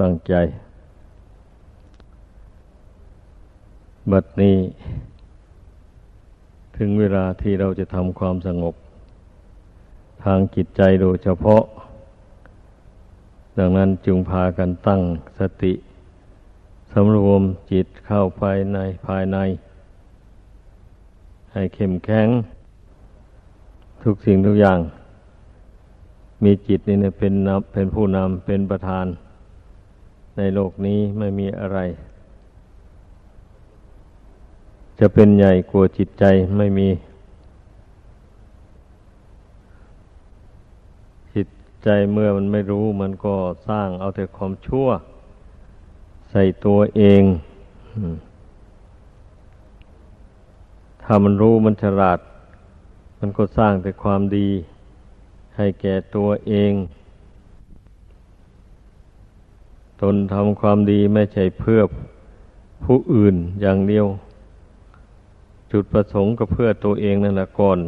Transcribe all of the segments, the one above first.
ตั้งใจ บัดนี้ ถึงเวลาที่เราจะทำความสงบ ทางจิตใจโดยเฉพาะ ดังนั้นจึงพากันตั้งสติสำรวมจิตเข้าภายในภายใน ให้เข้มแข็ง ทุกสิ่งทุกอย่าง มีจิตนี่เป็นเป็นผู้นำเป็นประธาน ในโลกนี้ไม่มีอะไร จะเป็นใหญ่กลัวจิตใจไม่มี จิตใจเมื่อมันไม่รู้มันก็สร้างเอาแต่ความชั่ว ใส่ตัวเองถ้ามันรู้มันฉลาด มันก็สร้างแต่ความดี ให้แก่ตัวเอง ตนทำความดีไม่ใช่เพื่อผู้อื่นอย่างเดียว จุดประสงค์ก็เพื่อตัวเองนั่นแหละก่อน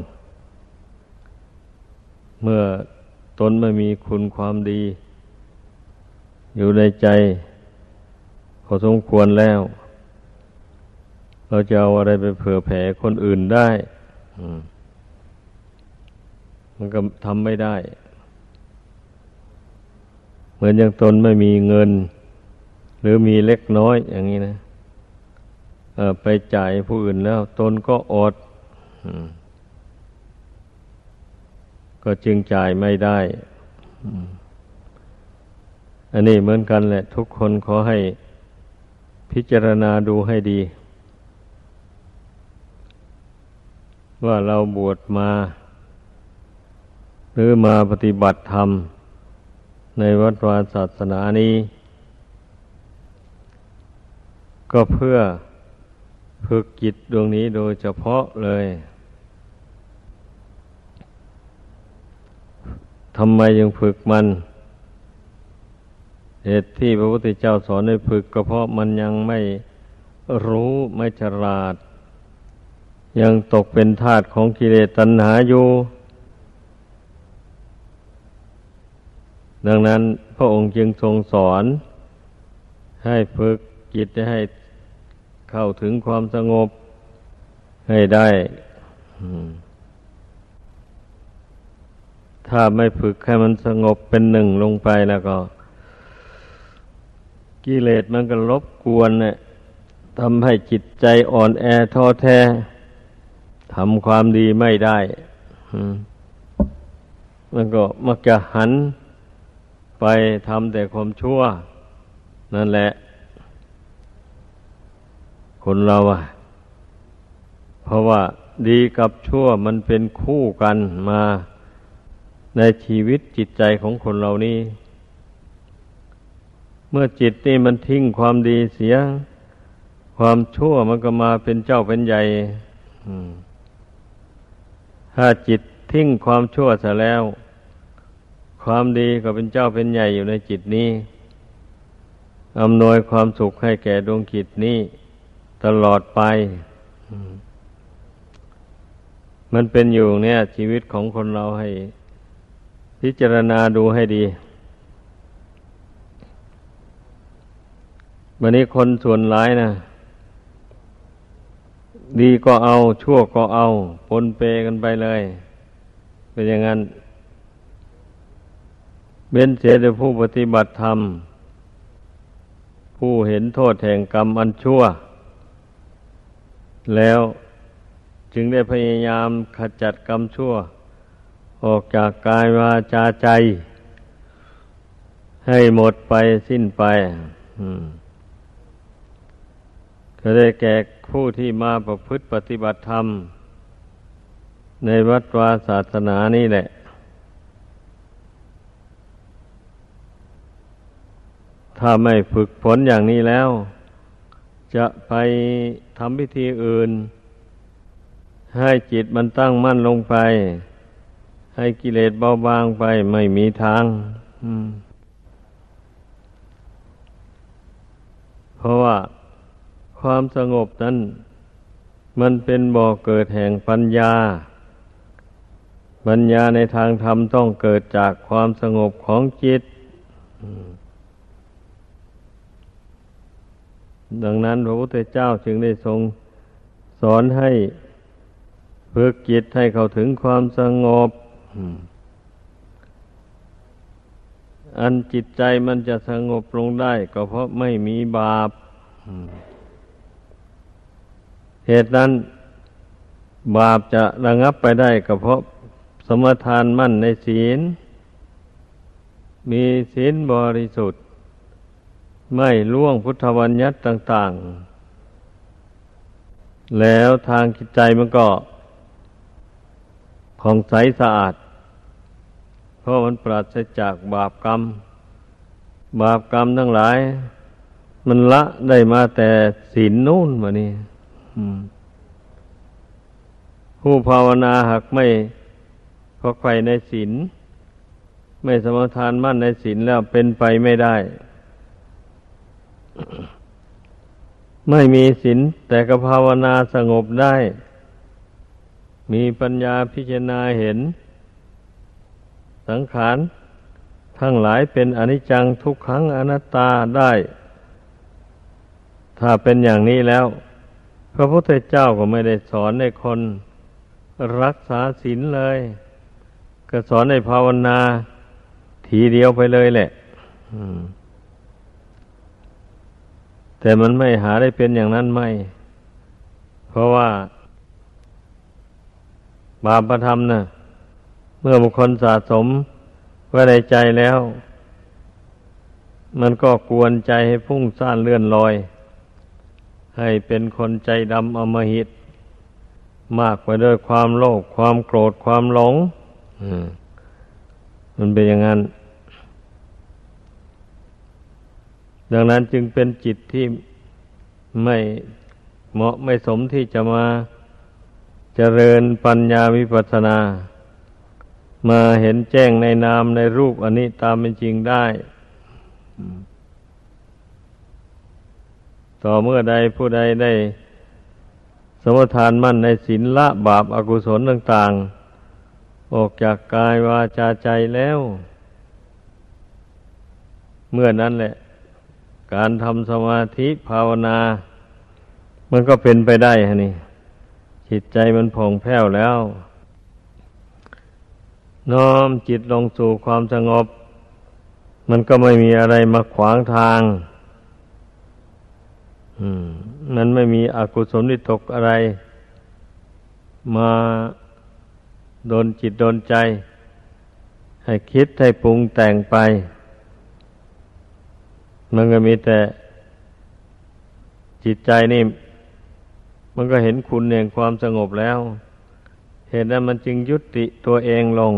เมื่อตนไม่มีคุณความดี อยู่ในใจพอสมควรแล้ว เราจะเอาอะไรไปเผื่อแผ่คนอื่นได้มันก็ทำไม่ได้ เหมือนอย่างตนไม่มีเงิน หรือมีเล็กน้อยอย่างนี้นะไปจ่ายผู้อื่นแล้ว ตนก็อดก็จึงจ่ายไม่ได้ อันนี้เหมือนกันแหละ ทุกคนขอให้พิจารณาดูให้ดี ว่าเราบวชมา หรือมาปฏิบัติธรรม ในวัดวาศาสนานี้ ก็เพื่อฝึกจิตดวงนี้โดยเฉพาะเลยทำไมยังฝึกมัน เหตุที่พระพุทธเจ้าสอนให้ฝึกก็เพราะมันยังไม่รู้ไม่ฉลาด ยังตกเป็นทาสของกิเลสตัณหาอยู่ ดังนั้นพระองค์จึงทรงสอน ให้ฝึกจิตให้เข้าถึงความสงบให้ได้ ถ้าไม่ฝึกให้มันสงบเป็นหนึ่งลงไปแล้วก็ กิเลสมันก็รบกวนเนี่ยทำให้จิตใจอ่อนแอท้อแท้ทำความดีไม่ได้ มันก็มักจะหัน ไปทำแต่ความชั่ว นั่นแหละ คนเราอะเพราะว่าดีกับชั่วมันเป็นคู่กันมาในชีวิตจิตใจของคนเรานี่เมื่อจิตนี่มันทิ้งความดีเสีย ความชั่วมันก็มาเป็นเจ้าเป็นใหญ่ถ้าจิตทิ้งความชั่วเสียแล้ว ความดีก็เป็นเจ้าเป็นใหญ่อยู่ในจิตนี้อำนวยความสุขให้แก่ดวงจิตนี้ตลอดไป มันเป็นอยู่เนี่ย ชีวิตของคนเราให้ พิจารณาดูให้ดีวันนี้คนส่วนร้ายนะดีก็เอา ชั่วก็เอา ปนเปกันไปเลย เป็นอย่างนั้น เบ้นเสียแต่ผู้ปฏิบัติธรรม ผู้เห็นโทษแห่งกรรมอันชั่ว แล้วจึงได้พยายามขจัดกรรมชั่ว ออกจากกายวาจาใจ ให้หมดไปสิ้นไปก็ได้แก่ผู้ที่มาประพฤติปฏิบัติธรรม ในวัดวาศาสนานี่แหละ ถ้าไม่ฝึกฝนอย่างนี้แล้ว จะไปทำพิธีอื่น ให้จิตมันตั้งมั่นลงไป ให้กิเลสเบาบางไปไม่มีทางเพราะว่าความสงบนั้น มันเป็นบ่อเกิดแห่งปัญญา ปัญญาในทางธรรมต้องเกิดจากความสงบของจิต อืม ดังนั้นพระพุทธเจ้าจึงได้ทรงสอนให้ฝึกจิตให้เข้าถึงความสงบ อันจิตใจมันจะสงบลงได้ ก็เพราะไม่มีบาป เหตุนั้น บาปจะระงับไปได้ก็เพราะสมทานมั่นในศีล มีศีลบริสุทธิ์ ไม่ล่วงพุทธวัญญัติต่าง ๆ แล้วทางจิตใจมันก็ผ่องใสสะอาด เพราะมันปราศจากบาปกรรม บาปกรรมทั้งหลาย มันละได้มาแต่ศีลนู่นมานี่ผู้ภาวนาหากไม่พอใครในศีลไม่สมทานมั่นในศีลแล้วเป็นไปไม่ได้ ไม่มีศีลแต่ก็ภาวนาสงบได้ มีปัญญาพิจารณาเห็น สังขารทั้งหลายเป็นอนิจจังทุกขังอนัตตาได้ ถ้าเป็นอย่างนี้แล้ว พระพุทธเจ้าก็ไม่ได้สอนในคนรักษาศีลเลย ก็สอนในภาวนาทีเดียวไปเลยแหละ แต่มันไม่หาได้เป็นอย่างนั้นไม่ เพราะว่า บาปธรรมนะเมื่อบุคคลสะสมไว้ในใจแล้ว มันก็กวนใจให้พุ่งซ่านเลื่อนลอย ให้เป็นคนใจดำอมหิต มากไปด้วยความโลภความโกรธความหลงมันเป็นอย่างนั้น ดังนั้นจึงเป็นจิตที่ไม่เหมาะไม่สมที่จะมาเจริญปัญญาวิปัสสนา มาเห็นแจ้งในนามในรูปอันนี้ตามเป็นจริงได้ ต่อเมื่อใดผู้ใดได้สมทานมั่นในศีลละบาปอากุศลต่าง ๆ ออกจากกายวาจาใจแล้ว เมื่อนั้นแหละ การทำสมาธิภาวนา มันก็เป็นไปได้ฮะนี่จิตใจมันผ่องแผ้วแล้ว น้อมจิตลงสู่ความสงบ มันก็ไม่มีอะไรมาขวางทางมันไม่มีอกุศลนิตกอะไร มาโดนจิตโดนใจ ให้คิดให้ปรุงแต่งไป มันก็มีแต่จิตใจนี่ มันก็เห็นคุณแห่งความสงบแล้ว เหตุนั้นมันจึงยุติตัวเองลง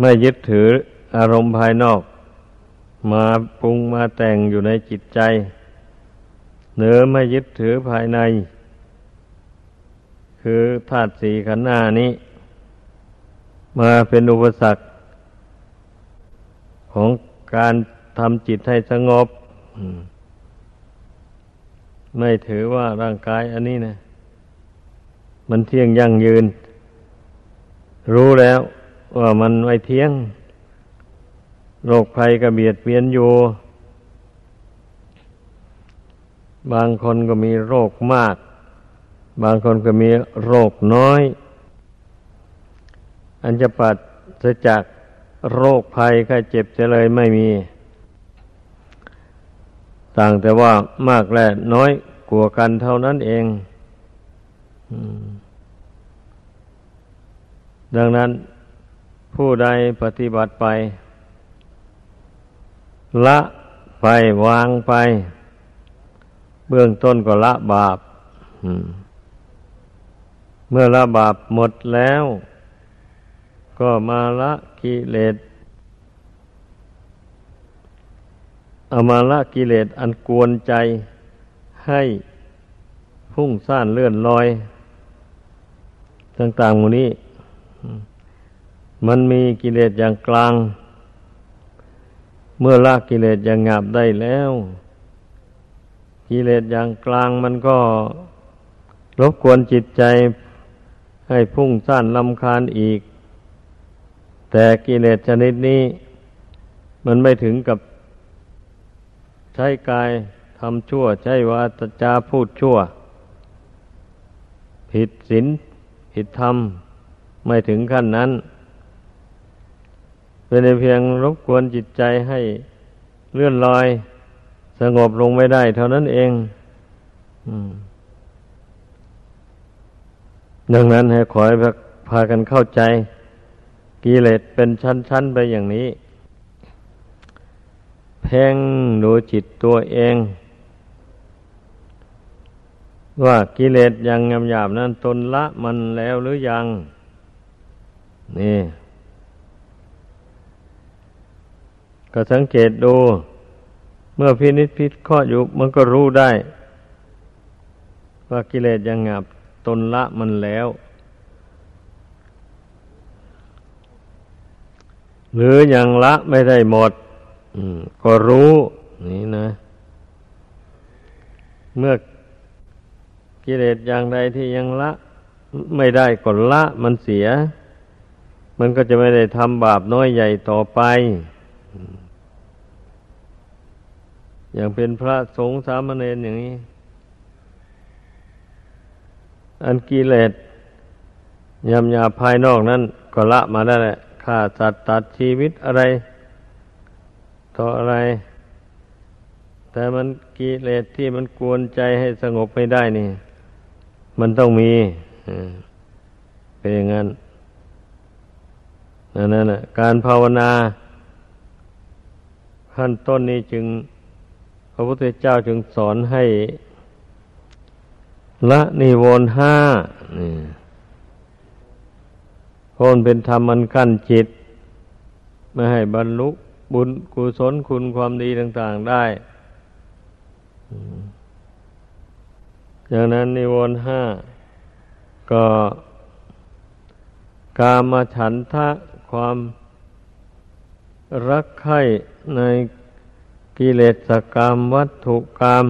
ไม่ยึดถืออารมณ์ภายนอก มาปรุงมาแต่งอยู่ในจิตใจ เหนือไม่ยึดถือภายใน คือธาตุสี่ขันธ์หน้านี้ มาเป็นอุปสรรคของการ ทำจิตให้สงบ ไม่ถือว่าร่างกายอันนี้นะ มันเที่ยงยั่งยืน รู้แล้วว่ามันไม่เที่ยง โรคภัยก็เบียดเบียนอยู่ บางคนก็มีโรคมาก บางคนก็มีโรคน้อย อันจะปัดจะจากโรคภัยไข้เจ็บจะเลยไม่มี ต่างแต่ว่ามากและน้อยกลัวกันเท่านั้นเองดังนั้นผู้ใดปฏิบัติไป ละไปวางไป เบื้องต้นก็ละบาปเมื่อละบาปหมดแล้ว ก็มาละกิเลส เอามาละกิเลสอันกวนใจให้พุ่งซ่านเลื่อนลอย ต่างๆหมดนี้ มันมีกิเลสอย่างกลาง เมื่อละกิเลสอย่างงาบได้แล้ว กิเลสอย่างกลางมันก็รบกวนจิตใจให้พุ่งซ่านลำคาญอีก แต่กิเลสชนิดนี้ มันไม่ถึงกับ ช้กายทำชั่ว ใช่ว่าจาพูดชั่ว ผิดศีลผิดธรรม ไม่ถึงขั้นนั้น เป็นเพียงรบกวนจิตใจให้เลื่อนลอยสงบลงไม่ได้ เท่านั้นเองดังนั้นให้ขอให้พากันเข้าใจ กิเลสเป็นชั้นๆไปอย่างนี้ พ่งดูจิตตัวเอง ว่ากิเลสยังหยาบๆนั้นตนละมันแล้วหรือยัง นี่ ก็สังเกตดู เมื่อพินิจพิเคราอยู่มันก็รู้ได้ ว่ากิเลสยังหยาบตนละมันแล้วหรือยังละไม่ได้หมด ก็รู้นี่นะ เมื่อกิเลสอย่างใดที่ยังละ ไม่ได้ก็ละมันเสีย มันก็จะไม่ได้ทำบาปน้อยใหญ่ต่อไป อย่างเป็นพระสงฆ์สามเณรอย่างนี้ อันกิเลสยำยาภายนอกนั้น ก็ละมาได้แหละฆ่าสัตว์ตัดชีวิตอะไร ต่ออะไร แต่มันกิเลสที่มันกวนใจให้สงบไม่ได้นี่ มันต้องมีเป็นอย่างนั้นนั่นแหละการภาวนาขั้นต้นนี้จึง พระพุทธเจ้าจึงสอนให้ละนิวรณ์ห้านี่คนเป็นธรรมมันกั้นจิต ไม่ให้บรรลุ บุญกุศลคุณความดีต่าง ๆได้อย่างนั้นนิวรณ์ห้าก็กามฉันทะความรักใคร่ในกิเลสกรรมวัตถุกรรม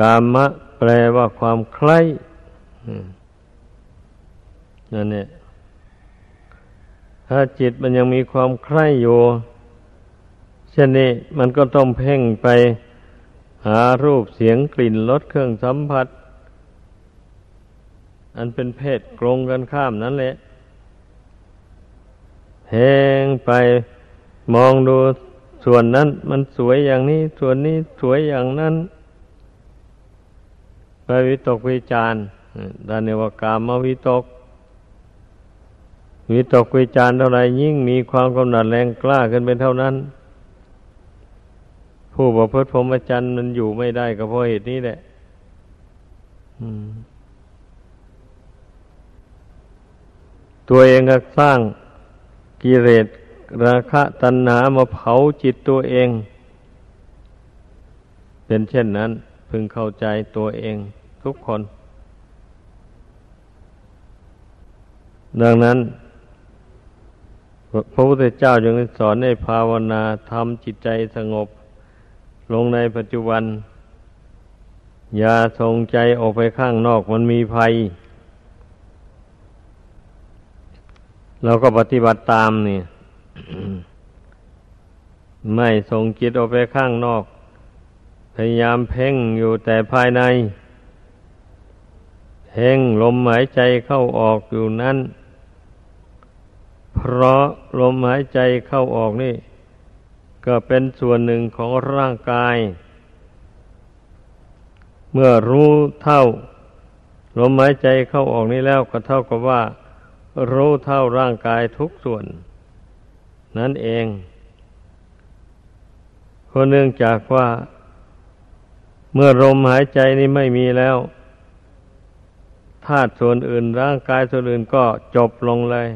กามะแปลว่าความใคร่นั่นเนี่ย ถ้าจิตมันยังมีความใคร่อยู่เช่นนี้มันก็ต้องเพ่งไปหารูปเสียงกลิ่นรสเครื่องสัมผัส อันเป็นเพศกรงกันข้ามนั่นแหละเพ่งไปมองดูส่วนนั้น มันสวยอย่างนี้ ส่วนนี้สวยอย่างนั้นไปวิตกวิจารดานเนวกามวิตก วิตกวิจารเท่าไรยิ่งมีความกำหนัดแรงกล้าขึ้นเป็นเท่านั้น ผู้ประพฤติพรหมจรรย์มันอยู่ไม่ได้ก็เพราะเหตุนี้แหละตัวเองก็สร้างกิเลสราคะตัณหามาเผาจิตตัวเอง เป็นเช่นนั้น พึงเข้าใจตัวเองทุกคน ดังนั้น พระพุทธเจ้าจึงสอนให้ภาวนาทำจิตใจสงบ ลงในปัจจุบัน อย่าส่งใจออกไปข้างนอกมันมีภัย เราก็ปฏิบัติตามนี่ไม่ส่งจิตออกไปข้างนอก พยายามเพ่งอยู่แต่ภายใน เพ่งลมหายใจเข้าออกอยู่นั้น เพราะลมหายใจเข้าออกนี่ ก็เป็นส่วนหนึ่งของร่างกาย เมื่อรู้เท่า ลมหายใจเข้าออกนี้แล้วก็เท่ากับว่า รู้เท่าร่างกายทุกส่วน นั่นเองเพราะเนื่องจากว่า เมื่อลมหายใจนี้ไม่มีแล้วธาตุส่วนอื่นร่างกายส่วนอื่นก็จบลงเลย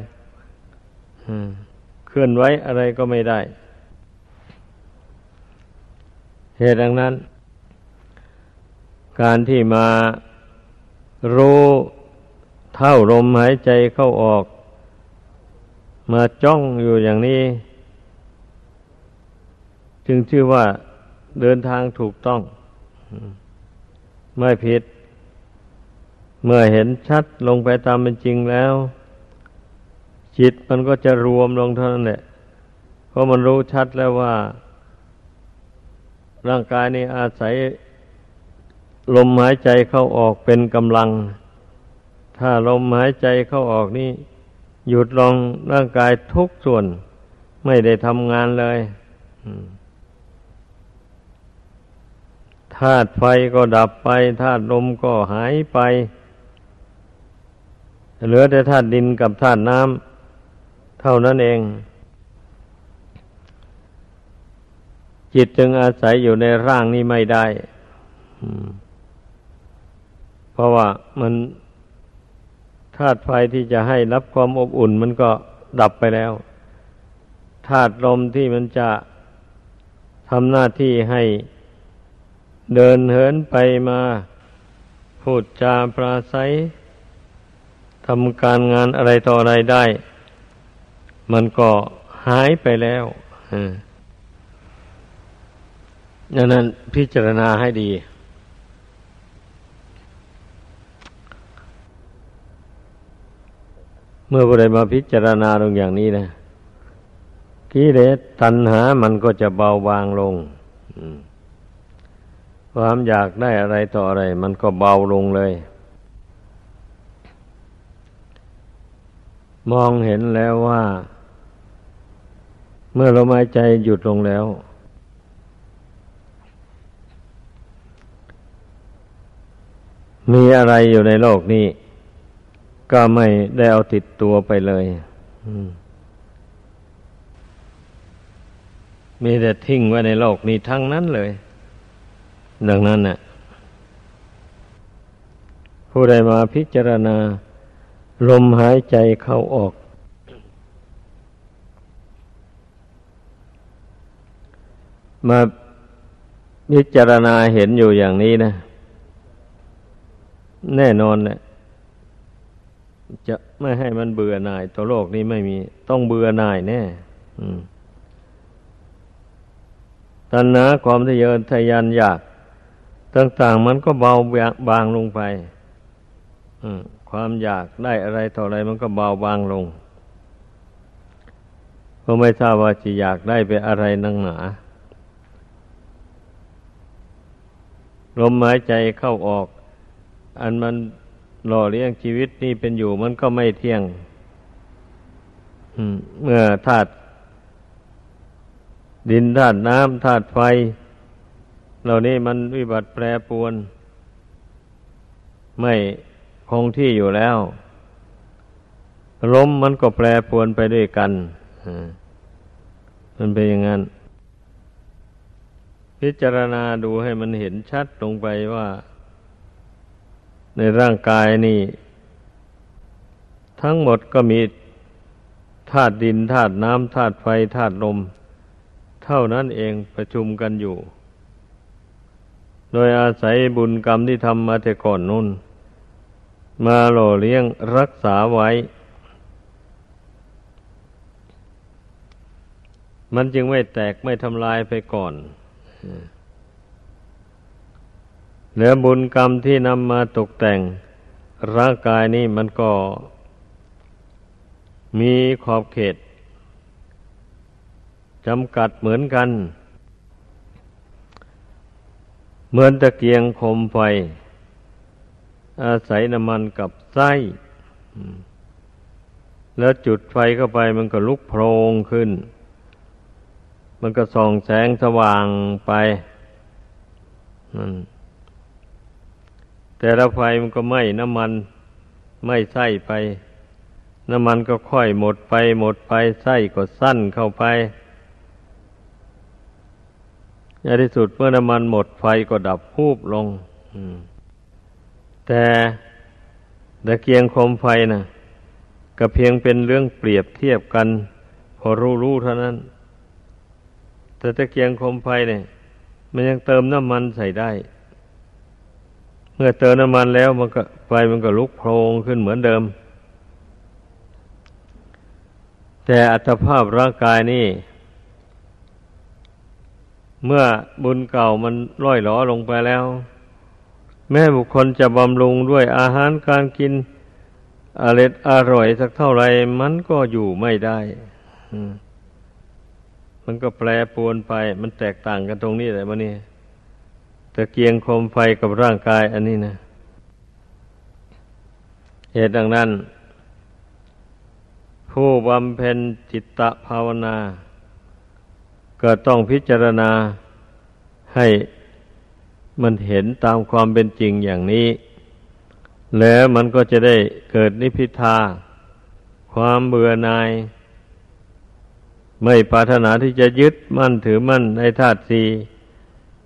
เคลื่อนไหวอะไรก็ไม่ได้ เหตุดังนั้น การที่มารู้เท่าลมหายใจเข้าออก มาจ้องอยู่อย่างนี้ จึงชื่อว่าเดินทางถูกต้อง ไม่ผิด เมื่อเห็นชัดลงไปตามเป็นจริงแล้ว จิตมันก็จะรวมลงเท่านั้นแหละเพราะมันรู้ชัดแล้วว่า ร่างกายนี้อาศัย ลมหายใจเข้าออกเป็นกำลัง ถ้าลมหายใจเข้าออกนี่ หยุดลงร่างกายทุกส่วน ไม่ได้ทำงานเลยธาตุไฟก็ดับไปธาตุลมก็หายไป เหลือแต่ธาตุดินกับธาตุน้ำ ท่านั้นเอง จิตจึงอาศัยอยู่ในร่างนี้ไม่ได้เพราะว่ามันธาตุไฟที่จะให้รับความอบอุ่น มันก็ดับไปแล้วธาตุลมที่มันจะทำหน้าที่ให้เดินเหินไปมาพูดจาปราศัยทำการงานอะไรต่ออะไรได้ มันก็หายไปแล้วดังนั้นพิจารณาให้ดี เมื่อบุได้มาพิจารณาตรงอย่างนี้นะกิเลสตัณหามันก็จะเบาบางลงความอยากได้อะไรต่ออะไร มันก็เบาลงเลย มองเห็นแล้วว่า เมื่อลมหายใจหยุดลงแล้ว มีอะไรอยู่ในโลกนี้ ก็ไม่ได้เอาติดตัวไปเลยมีแต่ทิ้งไว้ในโลกนี้ทั้งนั้นเลย ดังนั้นน่ะ ผู้ใดมาพิจารณา ลมหายใจเข้าออก มาพิจารณาเห็นอยู่อย่างนี้นะ แน่นอนแหละจะไม่ให้มันเบื่อหน่ายตัวโลกนี้ไม่มี ต้องเบื่อหน่ายแน่ตัณหาความทะเยอทะยานอยาก ต่าง ๆ มันก็เบาบางลงไปความอยากได้อะไรต่ออะไรมันก็เบาบางลงเพราะไม่ทราบว่าจะอยากได้ไปอะไรนังหนา ลมหายใจเข้าออก อันมันหล่อเลี้ยงชีวิตนี่เป็นอยู่มันก็ไม่เที่ยงเมื่อธาตุดินธาตุน้ำธาตุไฟ เหล่านี้มันวิบัติแปรปวน ไม่คงที่อยู่แล้วลมมันก็แปรปวนไปด้วยกันมันเป็นอย่างนั้น พิจารณาดูให้มันเห็นชัดลงไปว่า ในร่างกายนี่ ทั้งหมดก็มีธาตุดินธาตุน้ำธาตุไฟธาตุลม เท่านั้นเองประชุมกันอยู่ โดยอาศัยบุญกรรมที่ทำมาแต่ก่อนนุ่น มาหล่อเลี้ยงรักษาไว้ มันจึงไม่แตกไม่ทำลายไปก่อน เหลือบุญกรรมที่นำมาตกแต่งร่างกายนี้มันก็มีขอบเขตจำกัดเหมือนกัน เหมือนตะเกียงคมไฟ อาศัยน้ำมันกับไส้ แล้วจุดไฟเข้าไปมันก็ลุกโพลงขึ้น มันก็ส่องแสงสว่างไปนั่นแต่ละไฟมันก็ไหม้น้ำมันไหม้ไส้ไป น้ำมันก็ค่อยหมดไป หมดไปไส้ก็สั้นเข้าไปในที่สุดเมื่อน้ำมันหมดไฟก็ดับพูบลงแต่ตะเกียงคมไฟนะก็เพียงเป็นเรื่องเปรียบเทียบกัน พอรู้รู้เท่านั้น แต่ตะเกียงคมไฟเนี่ย มันยังเติมน้ำมันใส่ได้ เมื่อเติมน้ำมันแล้วมันก็ไฟมันก็ลุกโพลงขึ้นเหมือนเดิม แต่อัตภาพร่างกายนี่ เมื่อบุญเก่ามันร่อยหลอลงไปแล้ว แม่บุคคลจะบำรุงด้วยอาหารการกินอร่อยอร่อยสักเท่าไรมันก็อยู่ไม่ได้มั มันก็แปรปวนไป มันแตกต่างกันตรงนี้แหละมันนี่ตะเกียงโคมไฟกับร่างกายอันนี้นะเหตุดังนั้น ผู้บำเพ็ญจิตตภาวนา ก็ต้องพิจารณาให้มันเห็นตามความเป็นจริงอย่างนี้ แล้วมันก็จะได้เกิดนิพิทา ความเบื่อหน่าย ไม่ปรารถนาที่จะยึดมั่นถือมั่นในธาตุสี่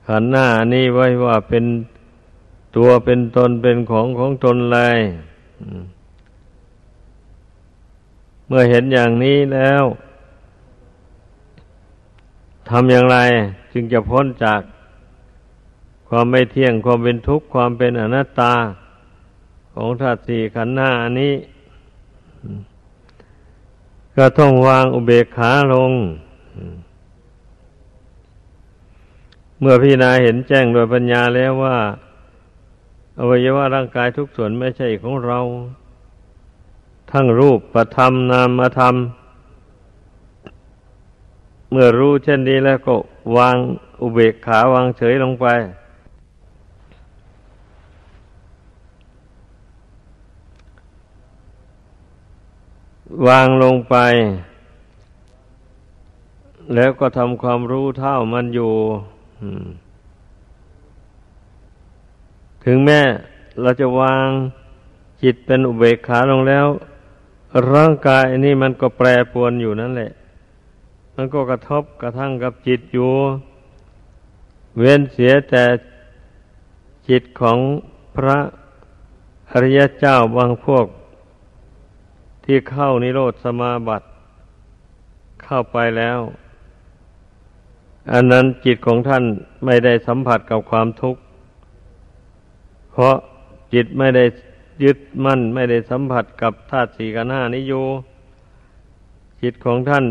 ขันหน้านี้ไว้ว่าเป็นตัวเป็นตนเป็นของของตนเลยเมื่อเห็นอย่างนี้แล้วทำอย่างไร จึงจะพ้นจากความไม่เที่ยงความเป็นทุกข์ความเป็นอนัตตาของธาตุสี่ขันธ์หน้านนี้ ก็ต้องวางอุเบกขาลง เมื่อพี่นาเห็นแจ้งโดยปัญญาแล้วว่า อวัยวะร่างกายทุกส่วนไม่ใช่ของเรา ทั้งรูปประธรรมนามธรรม เมื่อรู้เช่นนี้แล้วก็วางอุเบกขาวางเฉยลงไป วางลงไป แล้วก็ทำความรู้เท่ามันอยู่ถึงแม้เราจะวางจิตเป็นอุเบกขาลงแล้ว ร่างกายนี่มันก็แปรปวนอยู่นั่นแหละ มันก็กระทบกระทั่งกับจิตอยู่ เว้นเสียแต่จิตของพระอริยเจ้าบางพวก ที่เข้านิโรธสมาบัติ เข้าไปแล้ว อันนั้นจิตของท่านไม่ได้สัมผัสกับความทุกข์ เพราะจิตไม่ได้ยึดมั่นไม่ได้สัมผัสกับธาตุสี่กันห้านิโยจิตของท่าน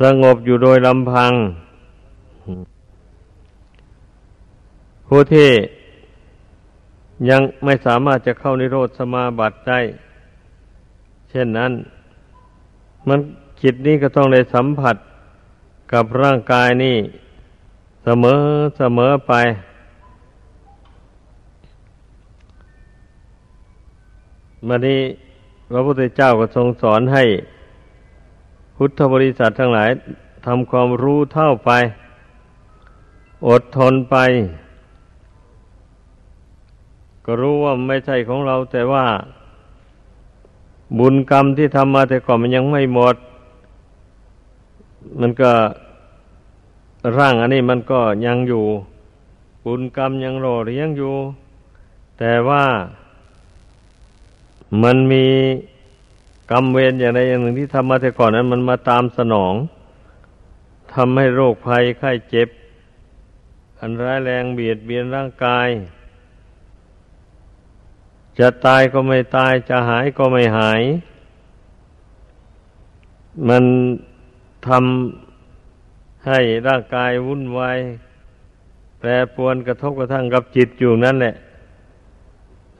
สงบอยู่โดยลำพัง ผู้ที่ยังไม่สามารถจะเข้านิโรธสมาบัติได้ เช่นนั้น มันจิตนี้ก็ต้องได้สัมผัสกับร่างกายนี่เสมอเสมอไป มานี้พระพุทธเจ้าก็ทรงสอนให้พุทธบริษัททั้งหลายทำความรู้เท่าไป อดทนไป ก็รู้ว่าไม่ใช่ของเราแต่ว่า บุญกรรมที่ทำมาแต่ก่อนมันยังไม่หมด มันก็ร่างอันนี้มันก็ยังอยู่ บุญกรรมยังรอเลี้ยงอยู่ แต่ว่ามันมีกรรมเวรอย่างใดอย่างหนึ่งที่ทำมาแต่ก่อนนั้น มันมาตามสนองทำให้โรคภัยไข้เจ็บ อันร้ายแรงเบียดเบียนร่างกาย จะตายก็ไม่ตายจะหายก็ไม่หาย มันทำให้ร่างกายวุ่นวายแปรปวนกระทบกระทั่งกับจิตอยู่นั่นแหละ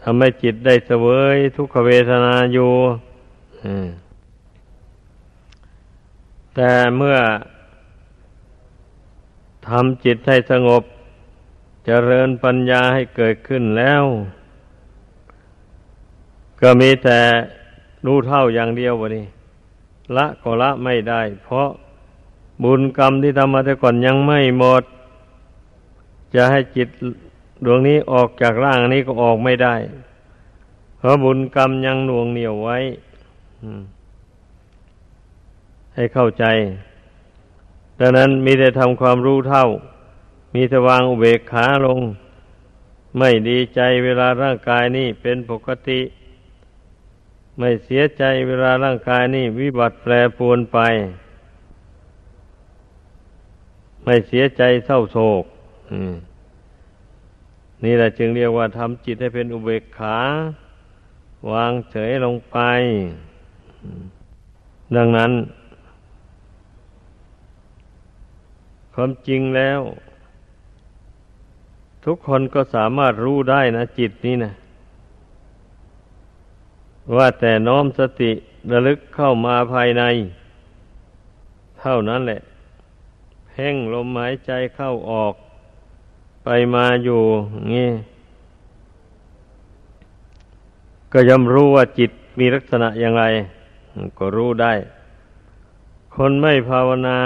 ทำให้จิตได้เสวยทุกขเวทนาอยู่แต่เมื่อทำจิตให้สงบจเจริญปัญญาให้เกิดขึ้นแล้ว ก็มีแต่รู้เท่าอย่างเดียววะนี่ละก็ละไม่ได้ เพราะบุญกรรมที่ทำมาแต่ก่อนยังไม่หมด จะให้จิตดวงนี้ออกจากร่างนี้ก็ออกไม่ได้ เพราะบุญกรรมยังหน่วงเหนี่ยวไว้ให้เข้าใจ ดังนั้นมีแต่ทำความรู้เท่า มีแต่วางอุเบกขาลง ไม่ดีใจเวลาร่างกายนี้เป็นปกติ ไม่เสียใจเวลาร่างกายนี่วิบัติแปรปรวนไป ไม่เสียใจเศร้าโศกนี่แหละจึงเรียกว่าทำจิตให้เป็นอุเบกขา วางเฉยลงไป ดังนั้น ความจริงแล้ว ทุกคนก็สามารถรู้ได้นะจิตนี้นะ ว่าแต่น้อมสติระลึกเข้ามาภายใน เท่านั้นแหละเพ่งลมหายใจเข้าออก ไปมาอยู่งี้ก็ย่อมรู้ว่าจิตมีลักษณะอย่างไร ก็รู้ได้ คนไม่ภาวนา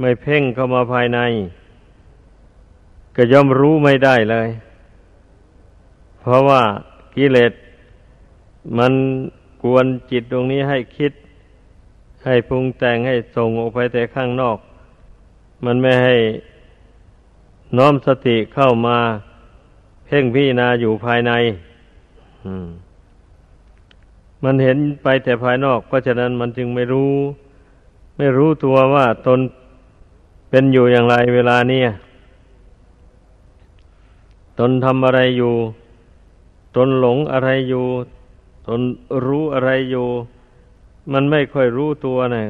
ไม่เพ่งเข้ามาภายใน ก็ย่อมรู้ไม่ได้เลย เพราะว่ากิเลส มันกวนจิตตรงนี้ให้คิด ให้ปรุงแต่งให้ส่งออกไปแต่ข้างนอก มันไม่ให้น้อมสติเข้ามา เพ่งพิจารณาอยู่ภายในมันเห็นไปแต่ภายนอก เพราะฉะนั้นมันจึงไม่รู้ ไม่รู้ตัวว่าตนเป็นอยู่อย่างไรเวลานี้ตนทำอะไรอยู่ ตนหลงอะไรอยู่ ตนรู้อะไรอยู่ มันไม่ค่อยรู้ตัวนะ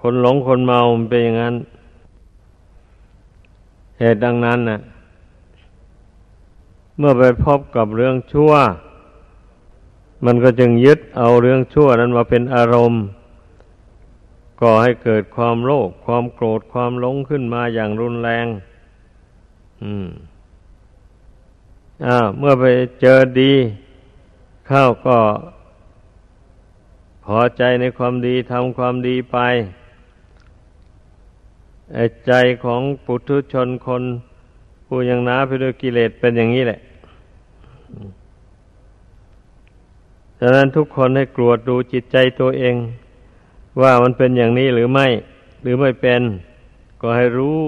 คนหลงคนเมาเป็นอย่างนั้น เหตุดังนั้นนะ่ะ เมื่อไปพบกับเรื่องชั่ว มันก็จึงยึดเอาเรื่องชั่วนั้นมาเป็นอารมณ์ก่อให้เกิดความโลภความโกรธความหลงขึ้นมาอย่างรุนแรง อืม อ่า เมื่อไปเจอดี เข้าก็พอใจในความดีทำความดีไปใจของปุถุชนคนผู้ยังน้าไปด้วยกิเลสเป็นอย่างนี้แหละดังนั้นทุกคนให้กรวดดูจิตใจตัวเอง ว่ามันเป็นอย่างนี้หรือไม่ หรือไม่เป็น ก็ให้รู้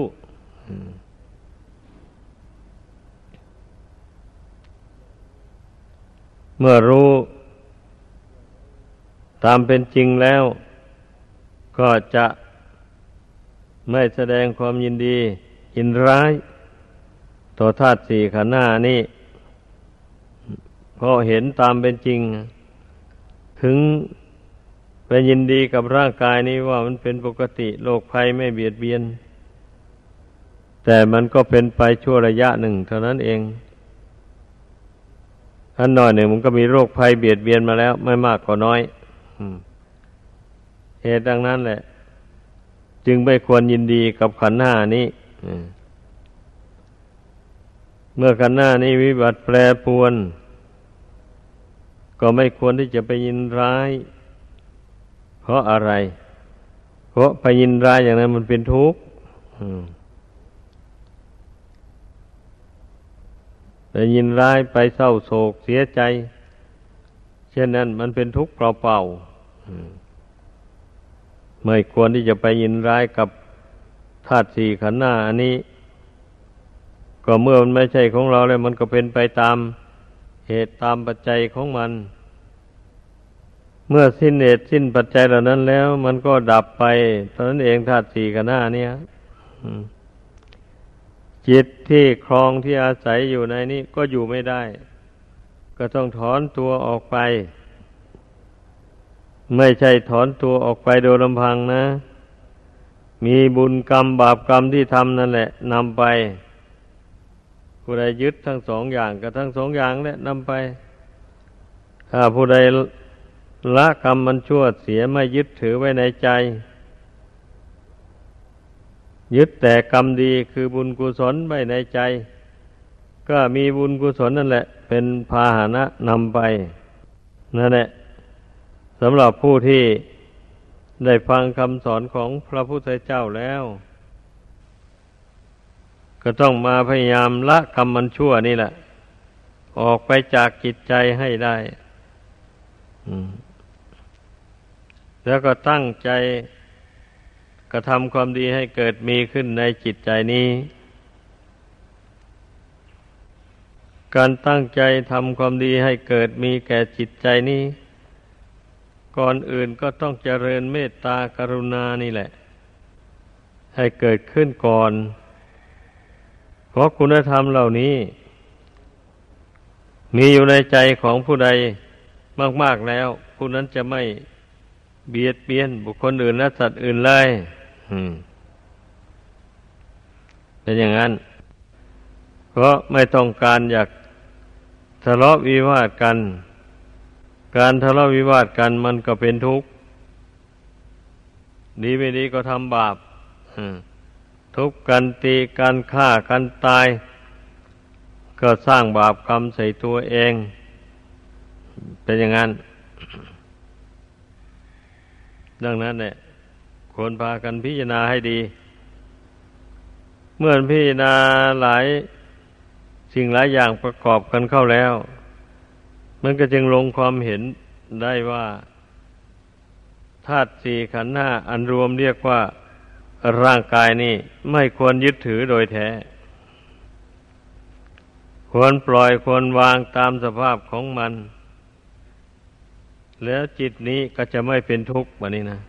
เมื่อรู้ตามเป็นจริงแล้ว ก็จะไม่แสดงความยินดี ยินร้ายต่อธาตุสี่ขันธ์หน้านี่เพราะเห็นตามเป็นจริง ถึงเป็นยินดีกับร่างกายนี้ว่ามันเป็นปกติโรคภัยไม่เบียดเบียน แต่มันก็เป็นไปชั่วระยะหนึ่ง เท่านั้นเอง อันหน่อยหนึ่งมันก็มีโรคภัยเบียดเบียนมาแล้ว ไม่มากก็น้อยเหตุดังนั้นแหละ จึงไม่ควรยินดีกับขันหน้านี้เมื่อขันหน้านี้วิบัติแปรปวน ก็ไม่ควรที่จะไปยินร้าย เพราะอะไร เพราะไปยินร้ายอย่างนั้นมันเป็นทุกข์ แต่ยินร้ายไปเศร้าโศกเสียใจ เช่นนั้นมันเป็นทุกข์เปล่าๆไม่ควรที่จะไปยินร้ายกับธาตุสี่ขันธ์หน้าอันนี้ ก็เมื่อมันไม่ใช่ของเราแล้ว มันก็เป็นไปตามเหตุตามปัจจัยของมัน เมื่อสิ้นเหตุสิ้นปัจจัยเหล่านั้นแล้ว มันก็ดับไปตอนนั้นเองธาตุสี่ขันธ์หน้าเนี่ย จิตที่ครองที่อาศัยอยู่ในนี้ก็อยู่ไม่ได้ ก็ต้องถอนตัวออกไป ไม่ใช่ถอนตัวออกไปโดยลำพังนะ มีบุญกรรมบาปกรรมที่ทำนั่นแหละนำไปผู้ใดยึดทั้งสองอย่างก็ทั้งสองอย่างแหละนำไป ถ้าผู้ใดละกรรมมันชั่วเสียไม่ยึดถือไว้ในใจ ยึดแต่กรรมดีคือบุญกุศลไว้ในใจ ก็มีบุญกุศลนั่นแหละ เป็นพาหนะนำไปนั่นแหละสำหรับผู้ที่ได้ฟังคำสอนของพระพุทธเจ้าแล้ว ก็ต้องมาพยายามละกรรมมันชั่วนี่แหละ ออกไปจากจิตใจให้ได้แล้วก็ตั้งใจ ระทำความดีให้เกิดมีขึ้นในจิตใจนี้ การตั้งใจทำความดีให้เกิดมีแก่จิตใจนี้ ก่อนอื่นก็ต้องเจริญเมตตากรุณานี่แหละ ให้เกิดขึ้นก่อน เพราะคุณธรรมเหล่านี้ มีอยู่ในใจของผู้ใดมาก ๆแล้ว ผู้นั้นจะไม่เบียดเบียนบุคคลอื่นและสัตว์อื่นเลย เป็นอย่างนั้น เพราะไม่ต้องการอยากทะเลาะวิวาทกัน การทะเลาะวิวาทกันมันก็เป็นทุกข์ ดีไม่ดีก็ทำบาปทุบกันตีกันฆ่ากันตาย ก็สร้างบาปกรรมใส่ตัวเอง เป็นอย่างนั้น ดังนั้นเนี่ย ควรพากันพิจารณาให้ดี เมื่อพิจารณาหลายสิ่งหลายอย่างประกอบกันเข้าแล้ว มันก็จึงลงความเห็นได้ว่าธาตุสี่ขันธ์ห้าอันรวมเรียกว่าร่างกายนี่ไม่ควรยึดถือโดยแท้ ควรปล่อยควรวางตามสภาพของมัน แล้วจิตนี้ก็จะไม่เป็นทุกข์แบบนี้นะ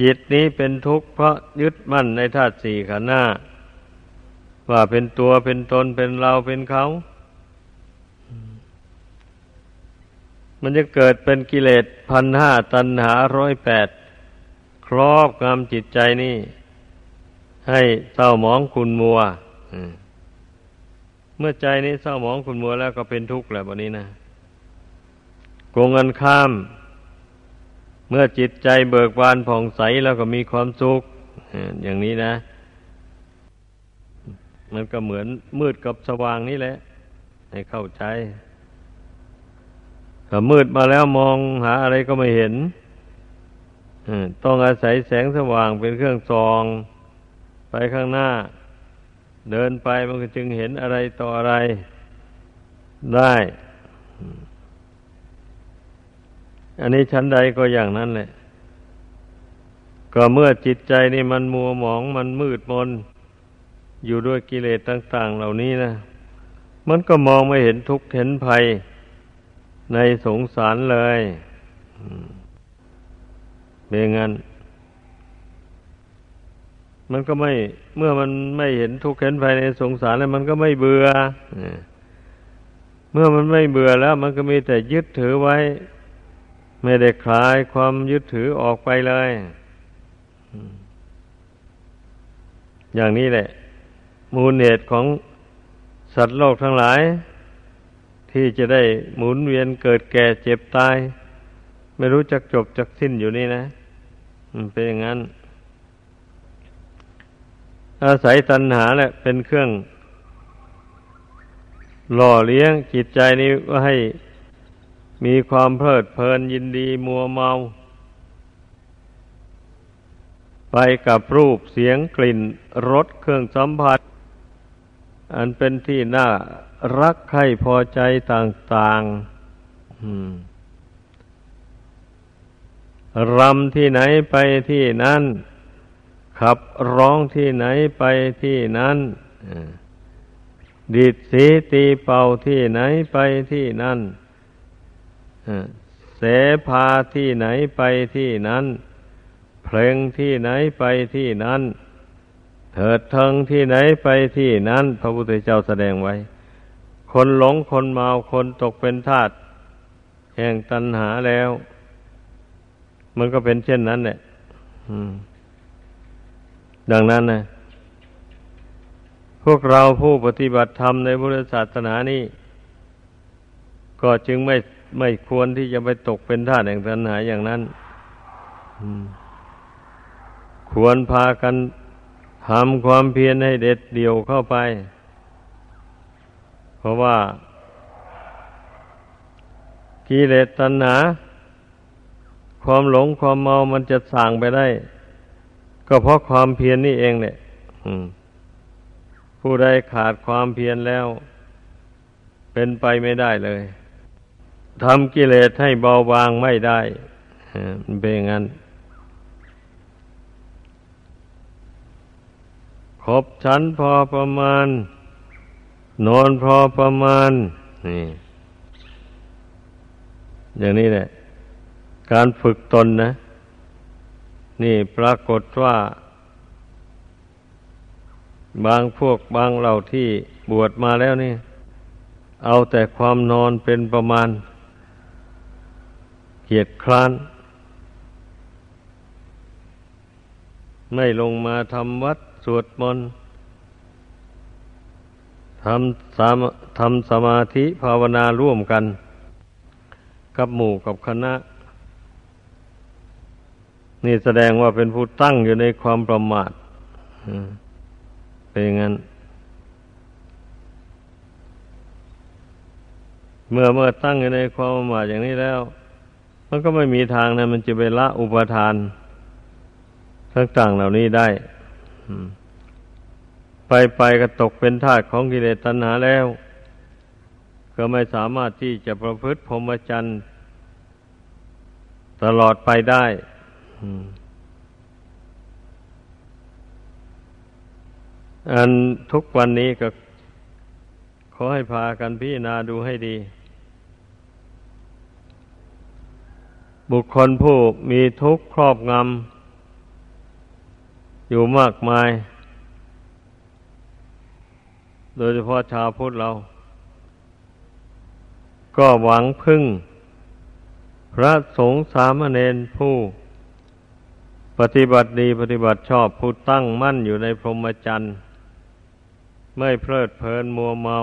จิตนี้เป็นทุกข์เพราะยึดมั่นในธาตุสี่ขันธ์ห้า ว่าเป็นตัวเป็นตนเป็นเราเป็นเขา มันจะเกิดเป็นกิเลสพันห้าตันหาร้อยแปดครอบงำจิตใจนี่ ให้เศร้าหมองคุณมัวเมื่อใจนี้เศร้าหมองคุณมัวแล้วก็เป็นทุกข์แหละวันนี้นะโกงกันข้าม เมื่อจิตใจเบิกบานผ่องใสแล้วก็มีความสุขอย่างนี้นะ มันก็เหมือนมืดกับสว่างนี่แหละ ให้เข้าใจถ้ามืดมาแล้วมองหาอะไรก็ไม่เห็นต้องอาศัยแสงสว่างเป็นเครื่องส่อง ไปข้างหน้า เดินไปมันก็จึงเห็นอะไรต่ออะไรได้ อันนี้ชั้นใดก็อย่างนั้นแหละ ก็เมื่อจิตใจนี่มันมัวหมองมันมืดมน อยู่ด้วยกิเลสต่าง ๆ เหล่านี้นะ มันก็มองไม่เห็นทุกข์เห็นภัยในสงสารเลยเป็นงั้น มันก็ไม่เมื่อมันไม่เห็นทุกข์เห็นภัยในสงสารแล้วมันก็ไม่เบื่อเมื่อมันไม่เบื่อแล้ว มันก็มีแต่ยึดถือไว้ ไม่ได้คลายความยึดถือออกไปเลย อย่างนี้แหละ มูลเหตุของสัตว์โลกทั้งหลาย ที่จะได้หมุนเวียนเกิดแก่เจ็บตาย ไม่รู้จักจบจักสิ้นอยู่นี่นะมันเป็นอย่างนั้น อาศัยตัณหาแหละเป็นเครื่องหล่อเลี้ยงจิตใจนี้ว่าให้ มีความเพลิดเพลินยินดีมัวเมา ไปกับรูปเสียงกลิ่นรสเครื่องสัมผัส อันเป็นที่น่ารักใคร่พอใจต่างๆรำที่ไหนไปที่นั่น ขับร้องที่ไหนไปที่นั่นดีดสีตีเป่าที่ไหนไปที่นั่น เสพาที่ไหนไปที่นั้น เพลงที่ไหนไปที่นั้น เถิดเทิงที่ไหนไปที่นั้น พระพุทธเจ้าแสดงไว้ คนหลงคนเมาคนตกเป็นทาสแห่งตัณหาแล้ว มันก็เป็นเช่นนั้นแหละดังนั้นนะพวกเราผู้ปฏิบัติธรรมในพุทธศาสนานี้ ก็จึงไม่ ไม่ควรที่จะไปตกเป็นทาสแห่งตัณหาอย่างนั้นควรพากันทำความเพียรให้เด็ดเดี่ยวเข้าไป เพราะว่ากิเลสตัณหา ความหลงความเมามันจะสั่งไปได้ ก็เพราะความเพียรนนี่เองเนี่ยผู้ใดขาดความเพียรแล้ว เป็นไปไม่ได้เลย ทำกิเลสให้เบาบางไม่ได้เป็นงั้นครบชั้นพอประมาณ นอนพอประมาณ นี่ อย่างนี้แหละ การฝึกตนนะ นี่ปรากฏว่า บางพวกบางเหล่าที่บวชมาแล้วนี่ เอาแต่ความนอนเป็นประมาณ เกียดคร้าน ไม่ลงมาทำวัดสวดมนต์ทำสามทำสมาธิภาวนาร่วมกัน กับหมู่กับคณะ นี่แสดงว่าเป็นผู้ตั้งอยู่ในความประมาทเป็นอย่างนั้น เมื่อเมื่อตั้งอยู่ในความหมายอย่างนี้แล้ว มันก็ไม่มีทางนะมันจะไปละอุปทานต่างๆเหล่านี้ได้ ไปไปก็ตกเป็นทาสของกิเลสตัณหาแล้ว ก็ไม่สามารถที่จะประพฤติพรหมจรรย์ตลอดไปได้อันทุกวันนี้ก็ขอให้พากันพิจารณาดูให้ดี บุคคลผู้มีทุกข์ครอบงำอยู่มากมาย โดยเฉพาะชาวพุทธเรา ก็หวังพึ่ง พระสงฆ์สามเณรผู้ ปฏิบัติดีปฏิบัติชอบผู้ตั้งมั่นอยู่ในพรหมจรรย์ ไม่เพลิดเพลินมัวเมา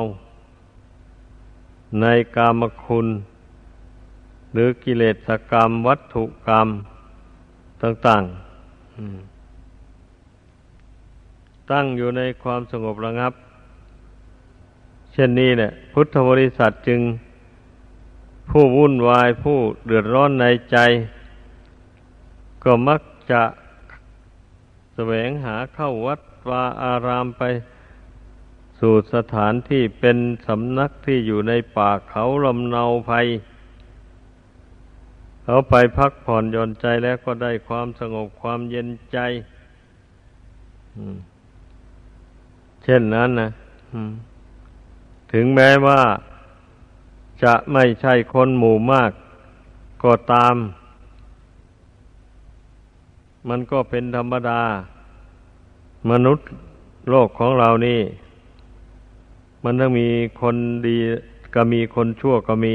ในกามคุณ หรือกิเลสกรรม วัตถุกรรมต่างๆ ตั้งอยู่ในความสงบระงับ เช่นนี้เนี่ยพุทธบริษัทจึงผู้วุ่นวายผู้เดือดร้อนในใจ ก็มักจะแสวงหาเข้าวัดวาอารามไปสู่สถานที่เป็นสำนักที่อยู่ในป่าเขาลำเนาภัย เขาไปพักผ่อนหย่อนใจแล้วก็ได้ความสงบความเย็นใจเช่นนั้นนะถึงแม้ว่าจะไม่ใช่คนหมู่มากก็ตาม มันก็เป็นธรรมดา มนุษย์โลกของเรานี่ มันต้องมีคนดีก็มีคนชั่วก็มี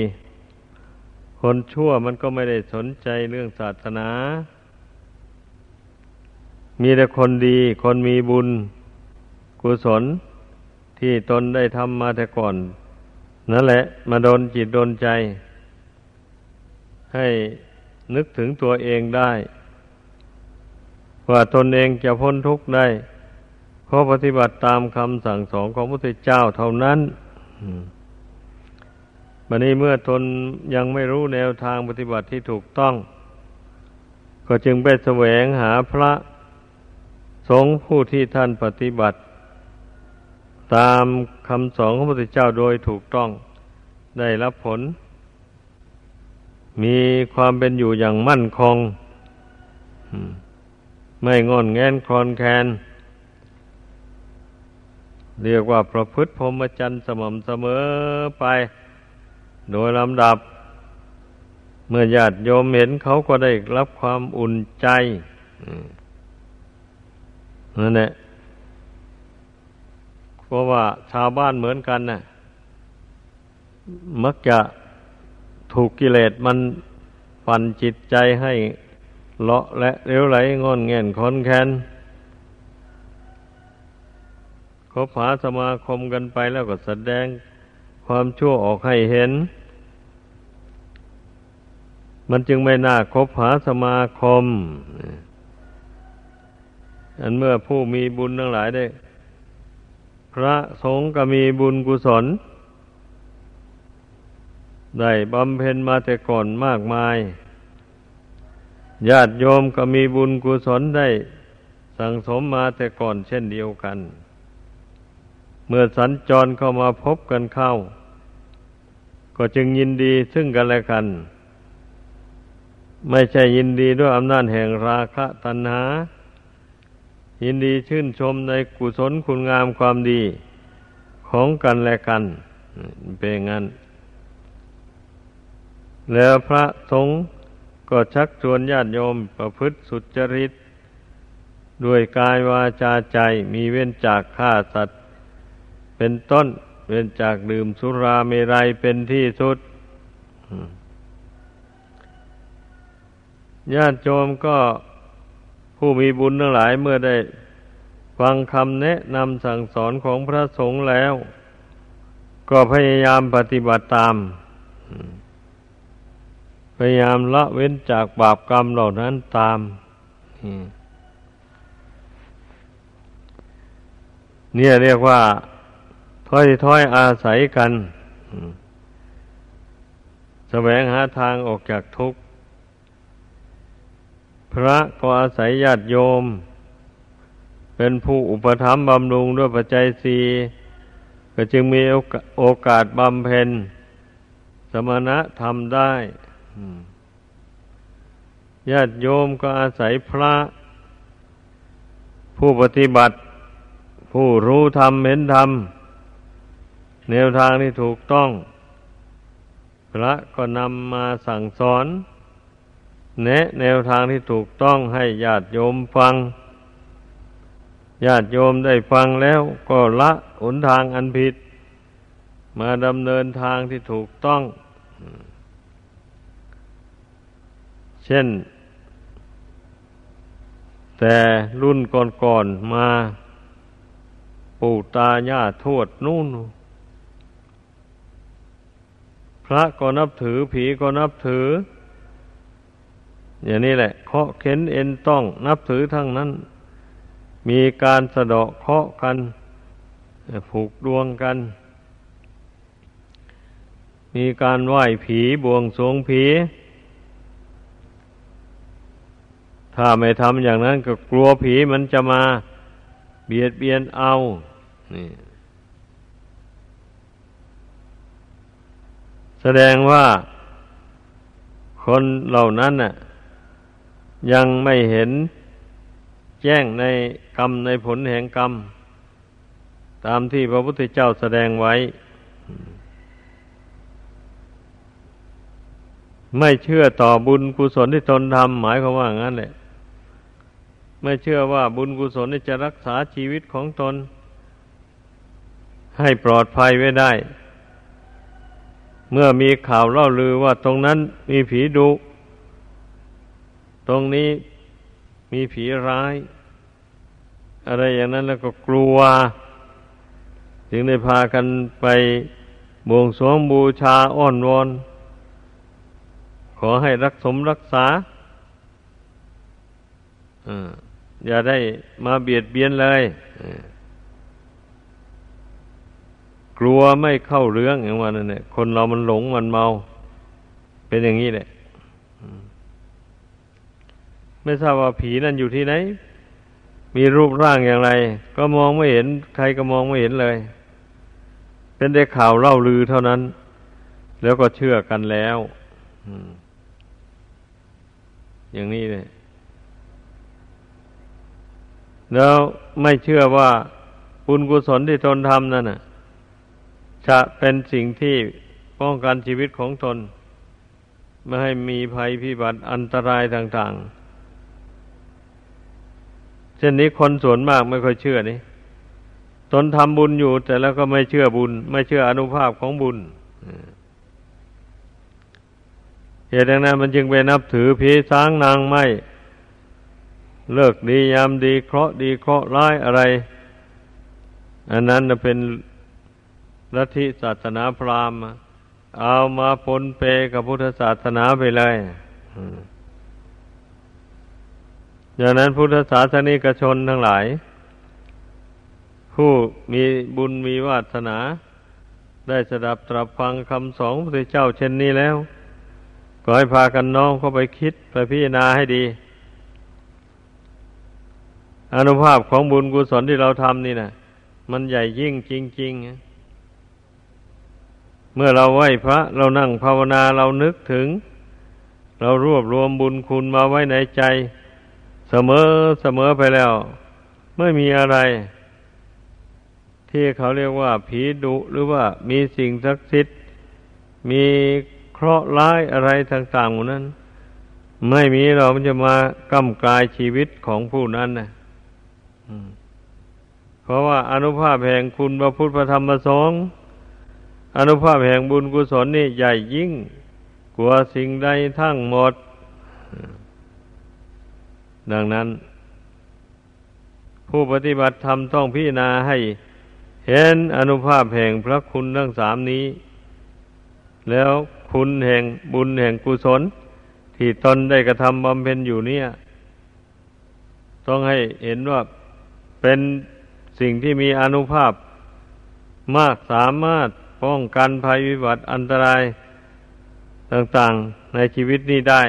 คนชั่วมันก็ไม่ได้สนใจเรื่องศาสนา มีแต่คนดี คนมีบุญ กุศลที่ตนได้ทำมาแต่ก่อน นั่นแหละ มาโดนจิตโดนใจ ให้นึกถึงตัวเองได้ ว่าตนเองจะพ้นทุกข์ได้เพราะปฏิบัติตามคำสั่งสอนของพระพุทธเจ้าเท่านั้น บันนี้เมื่อตนยังไม่รู้แนวทางปฏิบัติที่ถูกต้อง ก็จึงไปแสวงหาพระสงฆ์ผู้ที่ท่านปฏิบัติ ตามคำสอนของพระพุทธเจ้าโดยถูกต้องได้รับผล มีความเป็นอยู่อย่างมั่นคง ไม่งอนแงนคลอนแคนเรียกว่าประพฤติพรหมจรรย์สม่ำเสมอไป โดยลำดับ เมื่อญาติโยมเห็นเขาก็ได้รับความอุ่นใจนั่นแหละเพราะว่าชาวบ้านเหมือนกันนะ่ะ มักจะถูกกิเลสมันปั่นจิตใจให้เลาะและเลี้ยวไหลงอนเงียนคอนแคนคบหาสมาคมกันไปแล้วก็แสดงความชั่วออกให้เห็น มันจึงไม่น่าคบหาสมาคม อันเมื่อผู้มีบุญทั้งหลายได้ พระสงฆ์ก็มีบุญกุศล ได้บำเพ็ญมาแต่ก่อนมากมาย ญาติโยมก็มีบุญกุศลได้ สั่งสมมาแต่ก่อนเช่นเดียวกัน เมื่อสัญจรเข้ามาพบกันเข้า ก็จึงยินดีซึ่งกันและกัน ไม่ใช่ยินดีด้วยอำนาจแห่งราคะตัณหา ยินดีชื่นชมในกุศลคุณงามความดีของกันและกันเป็นงั้น แล้วพระสงฆ์ก็ชักชวนญาติโยมประพฤติสุจริต ด้วยกายวาจาใจมีเว้นจากฆ่าสัตว์ เป็นต้นเว้นจากดื่มสุราเมรัยเป็นที่สุด ญาติโยมก็ผู้มีบุญทั้งหลายเมื่อได้ฟังคำแนะนำสั่งสอนของพระสงฆ์แล้ว ก็พยายามปฏิบัติตาม พยายามละเว้นจากบาปกรรมเหล่านั้นตามเนี่ยเรียกว่าถ้อยถ้อยอาศัยกันแสวงหาทางออกจากทุกข์ พระก็อาศัยญาติโยม เป็นผู้อุปถัมภ์บำรุงด้วยปัจจัยสีก็จึงมีโอกาสบำเพ็ญ สมณะทำได้ญาติโยมก็อาศัยพระ ผู้ปฏิบัติ ผู้รู้ธรรมเห็นธรรม แนวทางที่ถูกต้อง พระก็นำมาสั่งสอน แนะแนวทางที่ถูกต้องให้ญาติโยมฟัง ญาติโยมได้ฟังแล้วก็ละหนทางอันผิด มาดำเนินทางที่ถูกต้อง เช่น แต่รุ่นก่อนๆมาปู่ตาย่าทวดนู่น พระก็นับถือผีก็นับถือ อย่างนี้แหละเคาะเข็นเอ็นต้องนับถือทั้งนั้น มีการสะเดาะเคาะกันผูกดวงกัน มีการไหว้ผีบวงสรวงผี ถ้าไม่ทำอย่างนั้นก็กลัวผีมันจะมาเบียดเบียนเอา นี่ แสดงว่าคนเหล่านั้นน่ะ ยังไม่เห็นแจ้งในกรรมในผลแห่งกรรม ตามที่พระพุทธเจ้าแสดงไว้ ไม่เชื่อต่อบุญกุศลที่ตนทำหมายความว่างั้นแหละไม่เชื่อว่าบุญกุศลจะรักษาชีวิตของตน ให้ปลอดภัยไว้ได้ เมื่อมีข่าวเล่าลือว่าตรงนั้นมีผีดุ ตรงนี้มีผีร้าย อะไรอย่างนั้นแล้วก็กลัว จึงได้พากันไปบวงสรวงบูชาอ้อนวอน ขอให้รักสมรักษาอย่าได้มาเบียดเบียนเลยกลัวไม่เข้าเรื่องอย่างว่านั่นแหละคนเรามันหลงมันเมา เป็นอย่างนี้แหละ ไม่ทราบว่าผีนั่นอยู่ที่ไหน มีรูปร่างอย่างไร ก็มองไม่เห็น ใครก็มองไม่เห็นเลย เป็นได้ข่าวเล่าลือเท่านั้น แล้วก็เชื่อกันแล้วอย่างนี้เลยแล้วไม่เชื่อว่าบุญกุศลที่ตนทำนั่นน่ะ จะเป็นสิ่งที่ป้องกันชีวิตของตน ไม่ให้มีภัยพิบัติอันตรายต่าง ๆ เช่นนี้คนส่วนมากไม่ค่อยเชื่อนี่ตนทำบุญอยู่ แต่แล้วก็ไม่เชื่อบุญ ไม่เชื่ออนุภาพของบุญเหตุดังนั้นมันจึงไปนับถือผีสางนางไม้เลิกดียามดีเคราะดีเคราะร้ายอะไร อันนั้นเป็นลัทธิศาสนาพราหมณ์ เอามาปนเปกับพุทธศาสนาไปเลย อย่างนั้นพุทธศาสนิกชนทั้งหลาย ผู้มีบุญมีวาสนา ได้สดับตรับฟังคำสอนพระเจ้าเช่นนี้แล้ว ก็ให้พากันน้องเข้าไปคิดไปพิจารณาให้ดี อนุภาพของบุญกุศลที่เราทำนี่นะมันใหญ่ยิ่งจริง ๆเมื่อเราไหว้พระเรานั่งภาวนาเรานึกถึง เรารวบรวมบุญคุณมาไว้ในใจ เสมอเสมอไปแล้ว ไม่มีอะไร ที่เขาเรียกว่า ผีดุหรือว่ามีสิ่งศักดิ์สิทธิ์มีเคราะห์ร้ายอะไรต่างๆหมดนั้น ไม่มีเรามันจะมากำกายชีวิตของผู้นั้นนะเพราะว่าอนุภาพแห่งคุณพระพุทธพระธรรมพระสงฆ์อนุภาพแห่งบุญกุศลนี่ใหญ่ยิ่งกว่าสิ่งใดทั้งหมด ดังนั้น ผู้ปฏิบัติธรรมต้องพิจารณาให้เห็นอนุภาพแห่งพระคุณทั้งสามนี้ แล้วคุณแห่งบุญแห่งกุศล ที่ตนได้กระทำบำเพ็ญอยู่เนี่ย ต้องให้เห็นว่าเป็นสิ่งที่มีอนุภาพมากสามารถป้องกันภัยวิบัติอันตรายต่างๆในชีวิตนี้ได้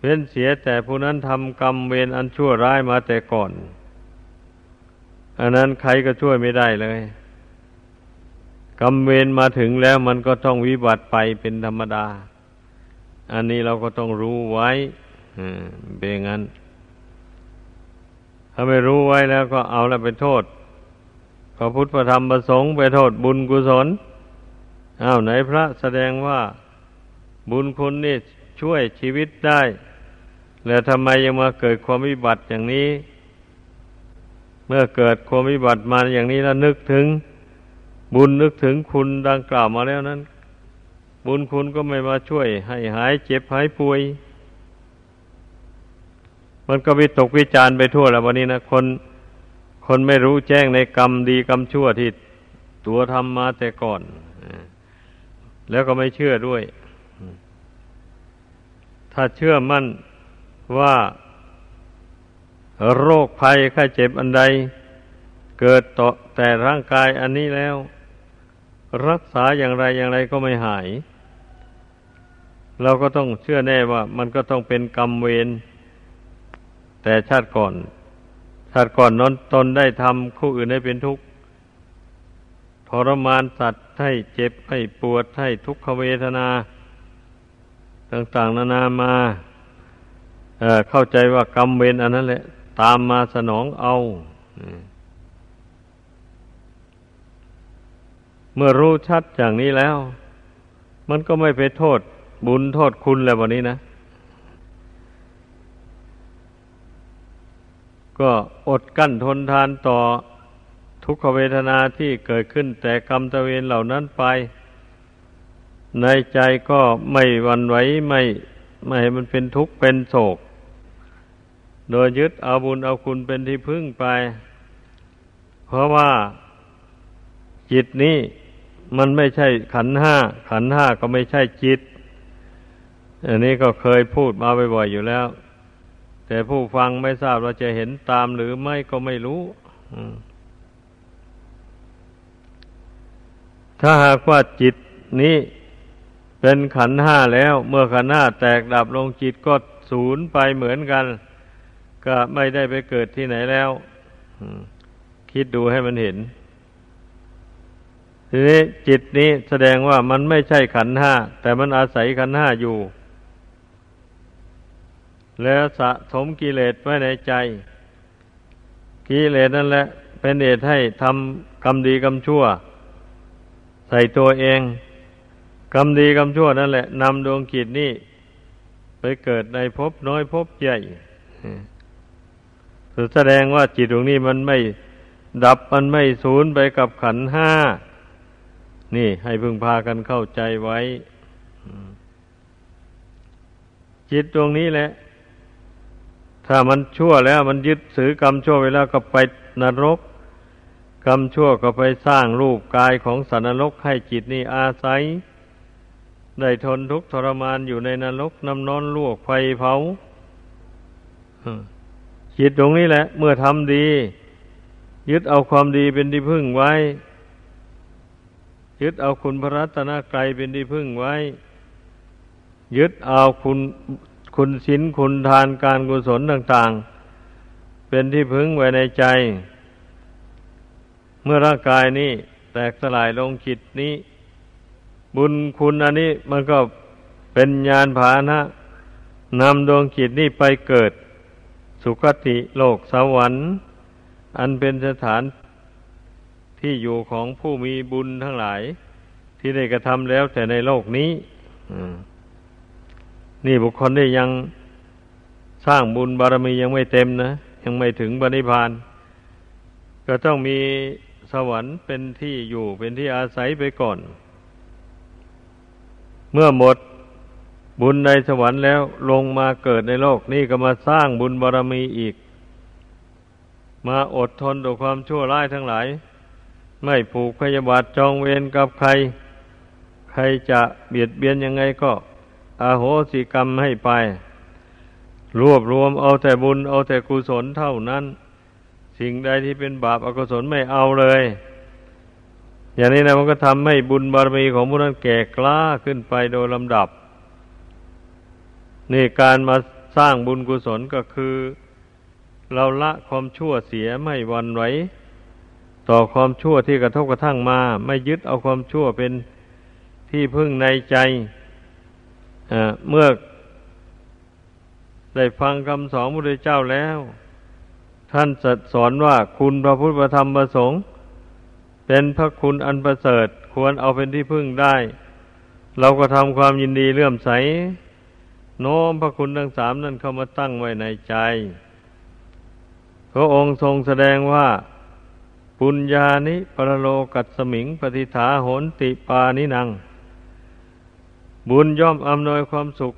เว้นเสียแต่ผู้นั้นทำกรรมเวรอันชั่วร้ายมาแต่ก่อน อันนั้นใครก็ช่วยไม่ได้เลย กรรมเวรมาถึงแล้วมันก็ต้องวิบัติไปเป็นธรรมดา อันนี้เราก็ต้องรู้ไว้เป็นงั้น ถ้าไม่รู้ไว้แล้วก็เอาแล้วไปโทษพระพุทธพระธรรมประสงค์ไปโทษบุญกุศลอ้าวไหนพระแสดงว่าบุญคุณนี่ช่วยชีวิตได้ แล้วทำไมยังมาเกิดความวิบัติอย่างนี้ เมื่อเกิดความวิบัติมาอย่างนี้แล้วนึกถึง บุญนึกถึงคุณดังกล่าวมาแล้วนั้น บุญคุณก็ไม่มาช่วย ให้หายเจ็บหายป่วย มันก็วิตกวิจารไปทั่วแล้ววันนี้นะคน คนไม่รู้แจ้งในกรรมดีกรรมชั่วที่ตัวทำมาแต่ก่อน แล้วก็ไม่เชื่อด้วย ถ้าเชื่อมั่น ว่าโรคภัยไข้เจ็บอันใด เกิดต่อแต่ร่างกายอันนี้แล้ว รักษาอย่างไรอย่างไรก็ไม่หาย เราก็ต้องเชื่อแน่ว่า มันก็ต้องเป็นกรรมเวรแต่ชาติก่อน ชาติก่อนนนตนได้ทำคู่อื่นให้เป็นทุกข์ทรมานสัตว์ให้เจ็บให้ปวดให้ทุกขเวทนา ต่าง ๆ นานามา เข้าใจว่ากรรมเวรอันนั้นแหละ ตามมาสนองเอาเมื่อรู้ชัดอย่างนี้แล้ว มันก็ไม่ไปโทษบุญโทษคุณแล้ววันนี้นะ ก็อดกั้นทนทานต่อทุกขเวทนาที่เกิดขึ้นแต่กรรมตะเวนเหล่านั้นไป ในใจก็ไม่วันไหวไม่ ไม่ให้มันเป็นทุกข์เป็นโศก โดยยึดเอาบุญเอาคุณเป็นที่พึ่งไป เพราะว่าจิตนี้มันไม่ใช่ขันห้า ขันห้าก็ไม่ใช่จิต อันนี้ก็เคยพูดมาบ่อยๆอยู่แล้ว แต่ผู้ฟังไม่ทราบเราจะเห็นตามหรือไม่ก็ไม่รู้ ถ้าหากว่าจิตนี้เป็นขันห้าแล้ว เมื่อขันห้าแตกดับลงจิตก็ศูนย์ไปเหมือนกัน ก็ไม่ได้ไปเกิดที่ไหนแล้วคิดดูให้มันเห็น ทีนี้จิตนี้แสดงว่ามันไม่ใช่ขันห้า แต่มันอาศัยขันห้าอยู่ แล้วสะสมกิเลสไว้ในใจ กิเลสนั่นแหละ เป็นเหตุให้ทำกรรมดีกรรมชั่ว ใส่ตัวเอง กรรมดีกรรมชั่วนั่นแหละนำดวงจิตนี้ไปเกิดในภพน้อยภพใหญ่ แสดงว่าจิตดวงนี้มันไม่ดับมันไม่สูญไปกับขันห้า นี่ให้พึงพากันเข้าใจไว้ จิตดวงนี้แหละ ถ้ามันชั่วแล้วมันยึดถือกรรมชั่วไปแล้วก็ไปนรก กรรมชั่วก็ไปสร้างรูปกายของสัตว์นรกให้จิตนี้อาศัย ได้ทนทุกข์ทรมานอยู่ในนรกน้ำนอนลวกไฟเผา จิตตรงนี้แหละ เมื่อทำดี ยึดเอาความดีเป็นที่พึ่งไว้ ยึดเอาคุณพระรัตนกรัยเป็นที่พึ่งไว้ ยึดเอาคุณคุณศีลคุณทานการกุศลต่าง ๆ เป็นที่พึ่งไว้ในใจ เมื่อร่างกายนี้แตกสลายลงจิตนี้ บุญคุณอันนี้มันก็เป็นญาณผานะนำดวงจิตนี้ไปเกิด สุคติโลกสวรรค์ อันเป็นสถานที่อยู่ของผู้มีบุญทั้งหลาย ที่ได้กระทำแล้วแต่ในโลกนี้นี่บุคคลได้ยังสร้างบุญบารมียังไม่เต็มนะ ยังไม่ถึงบริพาน ก็ต้องมีสวรรค์เป็นที่อยู่เป็นที่อาศัยไปก่อน เมื่อหมด บุญในสวรรค์แล้วลงมาเกิดในโลกนี่ก็มาสร้างบุญบารรมีอีก มาอดทนต่อความชั่วร้ายทั้งหลาย ไม่ผูกพยาบาทจองเวรกับใคร ใครจะเบียดเบียนยังไงก็อาโหสิกรรมให้ไป รวบรวมเอาแต่บุญเอาแต่กุศลเท่านั้น สิ่งใดที่เป็นบาปอกุศลไม่เอาเลย อย่างนี้นะมันก็ทำให้บุญบารมีของผู้นั้นแก่กล้าขึ้นไปโดยลำดับ นี่การมาสร้างบุญกุศลก็คือ เราละความชั่วเสียไม่หวันไหวต่อความชั่วที่กระทบกระทั่งมา ไม่ยึดเอาความชั่วเป็นที่พึ่งในใจเมื่อได้ฟังคำสอนพระพุทธเจ้าแล้ว ท่านสอนว่าคุณพระพุทธธรรมประสงค์เป็นพระคุณอันประเสริฐควรเอาเป็นที่พึ่งได้ เราก็ทำความยินดีเลื่อมใส โน้มพระคุณทั้งสามนั้นเข้ามาตั้งไว้ในใจ พระองค์ทรงแสดงว่า ปุญญานิปรโลกัสมิงปฏิฐาโหนติปานินัง บุญย่อมอำนวยความสุข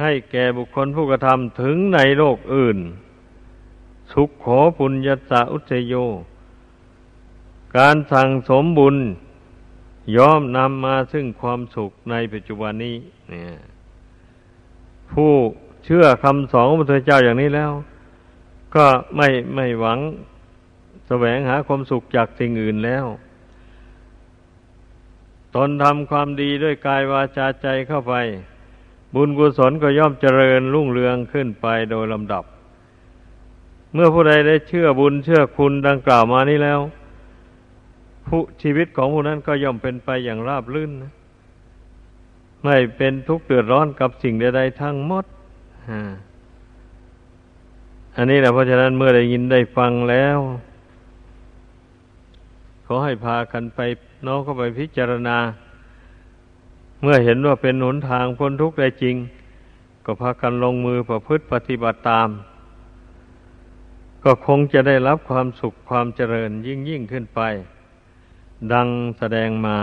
ให้แก่บุคคลผู้กระทำถึงในโลกอื่น สุขโขปุญญาสาอุเทโย การสั่งสมบุญย่อมนำมาซึ่งความสุขในปัจจุบันนี้ เนี่ย ผู้เชื่อคำสอนของพระเจ้าอย่างนี้แล้ว ก็ไม่ไม่หวังแสวงหาความสุขจากสิ่งอื่นแล้ว ตนทำความดีด้วยกายวาจาใจเข้าไป บุญกุศลก็ย่อมเจริญรุ่งเรืองขึ้นไปโดยลำดับ เมื่อผู้ใดได้เชื่อบุญเชื่อคุณดังกล่าวมานี้แล้ว ผู้ชีวิตของผู้นั้นก็ย่อมเป็นไปอย่างราบรื่นนะ ไม่เป็นทุกข์เดือดร้อนกับสิ่งใดๆทั้งหมดอันนี้แหละเพราะฉะนั้นเมื่อได้ยินได้ฟังแล้ว ขอให้พากันไปน้องเข้าไปพิจารณา เมื่อเห็นว่าเป็นหนทางพ้นทุกข์ได้จริง ก็พากันลงมือประพฤติปฏิบัติตาม ก็คงจะได้รับความสุขความเจริญยิ่งยิ่งขึ้นไป ดังแสดงมา